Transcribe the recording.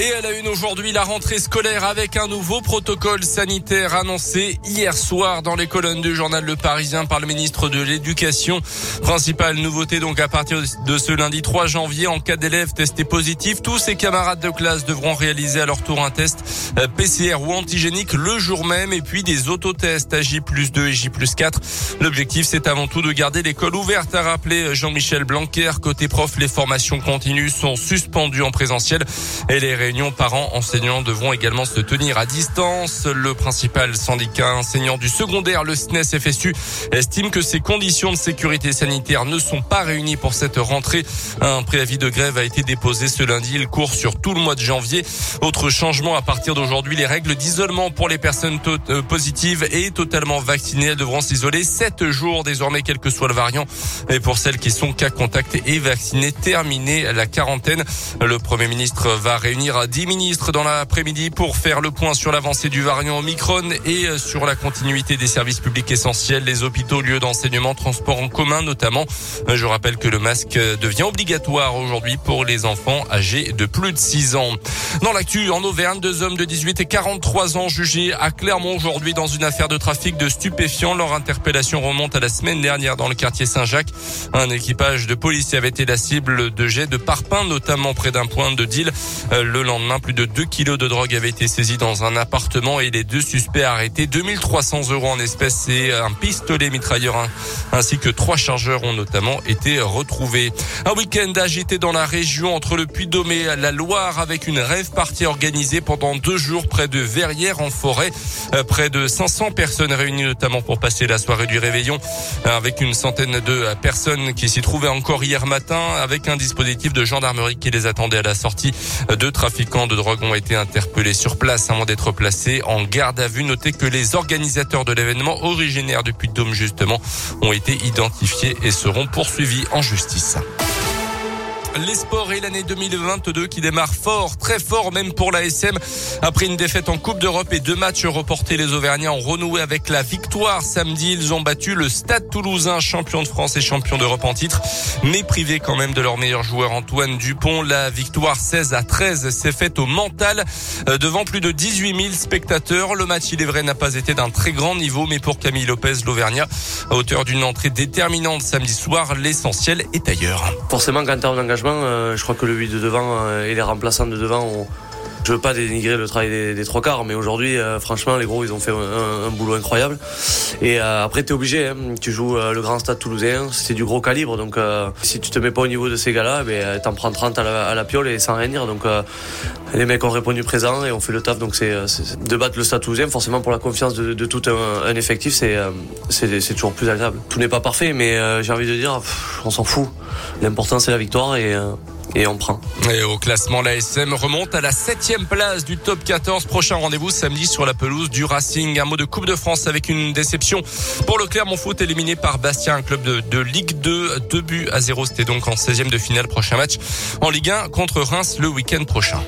Et à la une aujourd'hui, la rentrée scolaire avec un nouveau protocole sanitaire annoncé hier soir dans les colonnes du journal Le Parisien par le ministre de l'Éducation. Principale nouveauté donc à partir de ce lundi 3 janvier, en cas d'élèves testés positifs, tous ces camarades de classe devront réaliser à leur tour un test euh, PCR ou antigénique le jour même et puis des autotests à J 2 et J 4. L'objectif c'est avant tout de garder l'école ouverte, a rappelé Jean-Michel Blanquer. Côté prof, les formations continues sont suspendues en présentiel et les réunions parents enseignants devront également se tenir à distance. Le principal syndicat enseignant du secondaire, le SNES FSU, estime que ces conditions de sécurité sanitaire ne sont pas réunies pour cette rentrée. Un préavis de grève a été déposé ce lundi. Il court sur tout le mois de janvier. Autre changement à partir d'aujourd'hui, les règles d'isolement pour les personnes euh, positives et totalement vaccinées. Elles devront s'isoler 7 jours désormais, quel que soit le variant. Et pour celles qui sont cas contact et vaccinées, terminer la quarantaine. Le Premier ministre va réunir 10 ministres dans l'après-midi pour faire le point sur l'avancée du variant Omicron et sur la continuité des services publics essentiels, les hôpitaux, lieux d'enseignement, transports en commun notamment. Je rappelle que le masque devient obligatoire aujourd'hui pour les enfants âgés de plus de 6 ans. Dans l'actu, en Auvergne, deux hommes de 18 et 43 ans jugés à Clermont aujourd'hui dans une affaire de trafic de stupéfiants. Leur interpellation remonte à la semaine dernière dans le quartier Saint-Jacques. Un équipage de policiers avait été la cible de jets de parpaing, notamment près d'un point de deal. Euh, le lendemain, plus de 2 kilos de drogue avaient été saisis dans un appartement et les deux suspects arrêtés. 2300 euros en espèces et un pistolet mitrailleur ainsi que trois chargeurs ont notamment été retrouvés. Un week-end agité dans la région entre le Puy-Dôme et la Loire avec une rêve partie organisée pendant deux jours près de Verrières en forêt. Euh, près de 500 personnes réunies notamment pour passer la soirée du réveillon avec une centaine de personnes qui s'y trouvaient encore hier matin avec un dispositif de gendarmerie qui les attendait à la sortie. Deux trafiquants de drogue ont été interpellés sur place avant d'être placés en garde à vue. Notez que les organisateurs de l'événement originaires du Puy-de-Dôme justement ont été identifiés et seront poursuivis en justice. Les sports et l'année 2022 qui démarre fort, très fort même pour la SM. Après une défaite en Coupe d'Europe et deux matchs reportés, les Auvergnats ont renoué avec la victoire. Samedi, ils ont battu le Stade Toulousain, champion de France et champion d'Europe en titre, mais privé quand même de leur meilleur joueur Antoine Dupont. La victoire 16 à 13 s'est faite au mental euh, devant plus de 18 000 spectateurs. Le match, il est vrai, n'a pas été d'un très grand niveau, mais pour Camille Lopez, l'Auvergnat, à hauteur d'une entrée déterminante samedi soir, l'essentiel est ailleurs. Forcément, quand en engagement, euh, je crois que le 8 de devant euh, et les remplaçants de devant ont je veux pas dénigrer le travail des, trois quarts, mais aujourd'hui, euh, franchement, les gros, ils ont fait un, boulot incroyable. Et après, tu es obligé. Hein. tu joues le grand stade toulousain, c'est du gros calibre. Donc, si tu te mets pas au niveau de ces gars-là, ben, t'en prends 30 à la, piole et sans rien dire. Donc, les mecs ont répondu présent et ont fait le taf. Donc, c'est de battre le stade toulousain, forcément, pour la confiance de, tout un, effectif, c'est c'est toujours plus agréable. Tout n'est pas parfait, mais j'ai envie de dire, on s'en fout. L'important, c'est la victoire et, euh, et prend. Et au classement, la SM remonte à la septième place du top 14. Prochain rendez-vous samedi sur la pelouse du Racing. Un mot de Coupe de France avec une déception pour le Clermont Foot éliminé par Bastien, un club de, Ligue 2. Deux buts à zéro. C'était donc en 16e de finale. Prochain match en Ligue 1 contre Reims le week-end prochain.